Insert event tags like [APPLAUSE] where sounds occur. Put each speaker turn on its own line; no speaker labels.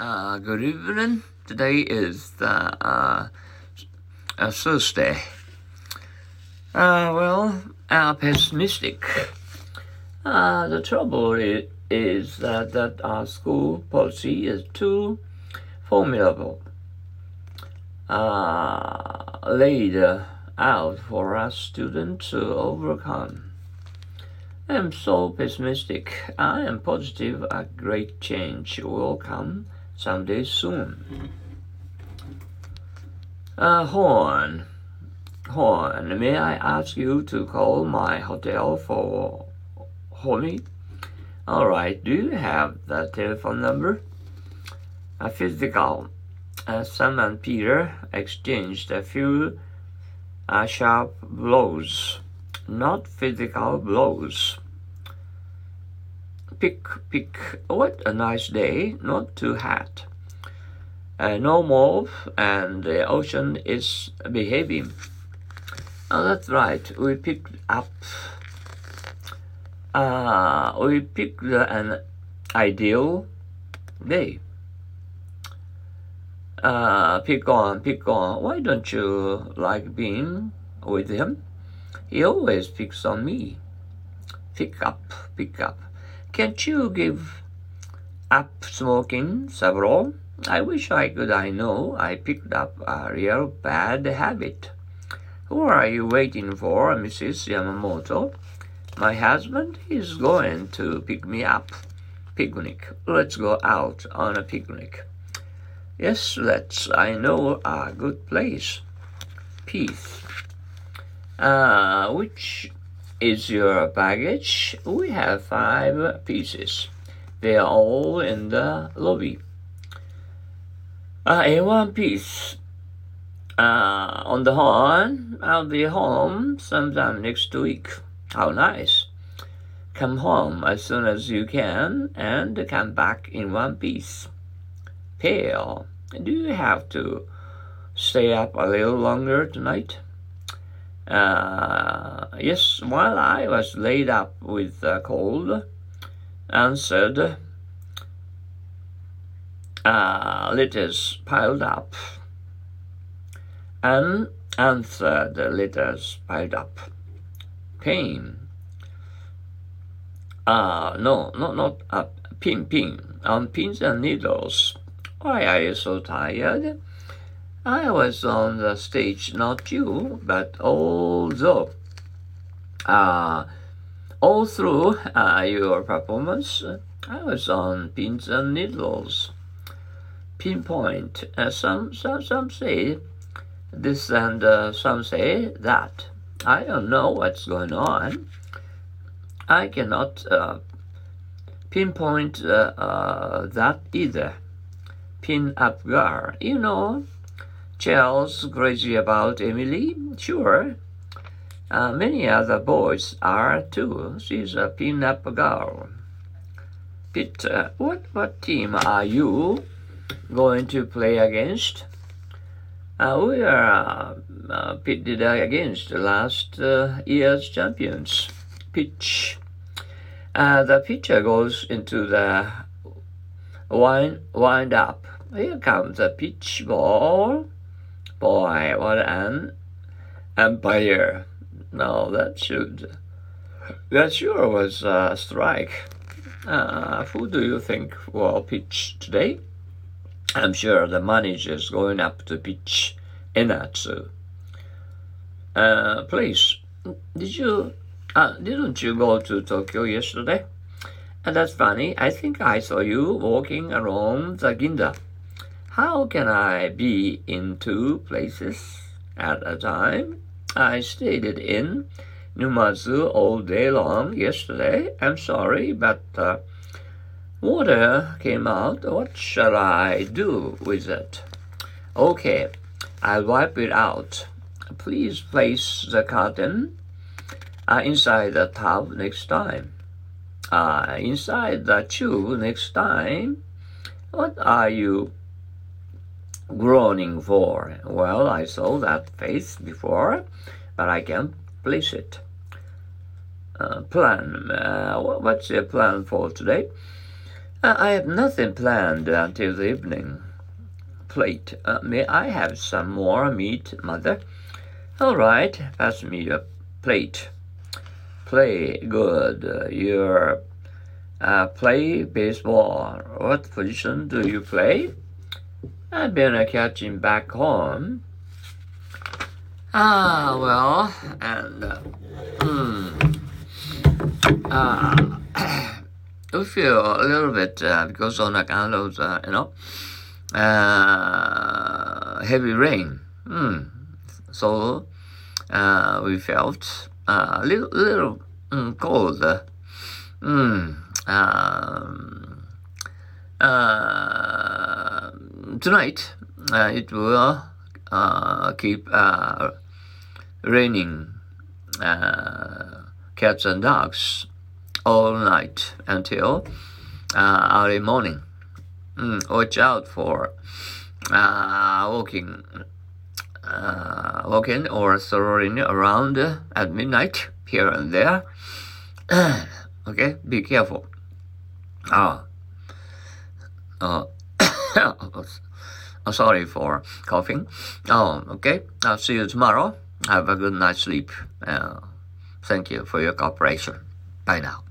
Uh, good evening. Today is the uh, uh, Thursday. Uh, well, uh, pessimistic. Uh, the trouble is, is that, that our school policy is too formidable. Uh, laid out for us students to overcome. I am so pessimistic. I am positive a great change will come someday soon. Uh, Horn, Horn, may I ask you to call my hotel for Homie? All right, do you have the telephone number? A physical. Uh, Sam and Peter exchanged a few uh, sharp blows, not physical blows pick, pick. What a nice day, not too hot. Uh, no more, and the ocean is behaving. Oh, that's right. We picked up. Uh, we picked an ideal day. Uh, pick on, pick on. Why don't you like being with him? He always picks on me. Pick up, pick up. Can't you give up smoking, Saburo? I wish I could. I know I picked up a real bad habit. Who are you waiting for, Mrs. Yamamoto? My husband is going to pick me up. Picnic. Let's go out on a picnic. Yes, let's. I know a good place. Peace. Uh, which is your baggage? We have five pieces. They are all in the lobby. Uh, in one piece. Uh, on the horn, I'll be home sometime next week. How nice. Come home as soon as you can and come back in one piece. Pale, do you have to stay up a little longer tonight? Uh, yes, while I was laid up with a cold, answered, uh, letters piled up, and answered letters piled up. Pain. Uh, no, no, not a pin, pin, on pins and needles. Why are you so tired? I was on the stage, not you, but although, uh, all through uh, your performance, I was on pins and needles. Pinpoint. Uh, some, some, some say this and uh, some say that. I don't know what's going on. I cannot uh, pinpoint uh, uh, that either. Pin up girl, you know. Charles crazy about Emily? Sure. Uh, many other boys are too. She's a pin-up girl. Peter, what, what team are you going to play against? Uh, we are uh, uh, pitted against last uh, year's champions. Pitch. Uh, the pitcher goes into the wind, wind up. Here comes the pitch ball. Boy, what an empire. No, that should. That sure was a strike. Uh, who do you think will pitch today? I'm sure the manager's going up to pitch Enatsu. Uh, please, did you, uh, didn't you go to Tokyo yesterday? And that's funny. I think I saw you walking around the Ginza. How can I be in two places at a time? I stayed in Numazu all day long yesterday. I'm sorry, but uh, water came out. What shall I do with it? Okay, I'll wipe it out. Please place the cotton uh, inside the tub next time. Uh, inside the tube next time. What are you groaning for? Well, I saw that face before, but I can't place it. Uh, plan. Uh, what's your plan for today? Uh, I have nothing planned until the evening. Plate. Uh, may I have some more meat, mother? All right, pass me your plate. Play good. Uh, you're uh, play baseball. What position do you play? I've been uh, catching back home. Ah, well, and uh, hmm, uh, we feel a little bit uh, because on account of uh, you know uh, heavy rain. Hmm. So uh, we felt uh, a little little mm, cold. Hmm. Um, uh, tonight uh, it will uh, keep uh, raining cats and dogs all night until early morning. Mm, watch out for walking, uh, walking or strolling around at midnight here and there. [COUGHS] okay, be careful. Oh, uh, [LAUGHS] Oh, sorry for coughing. Oh, okay. I'll see you tomorrow. Have a good night's sleep. Uh, thank you for your cooperation. Bye now.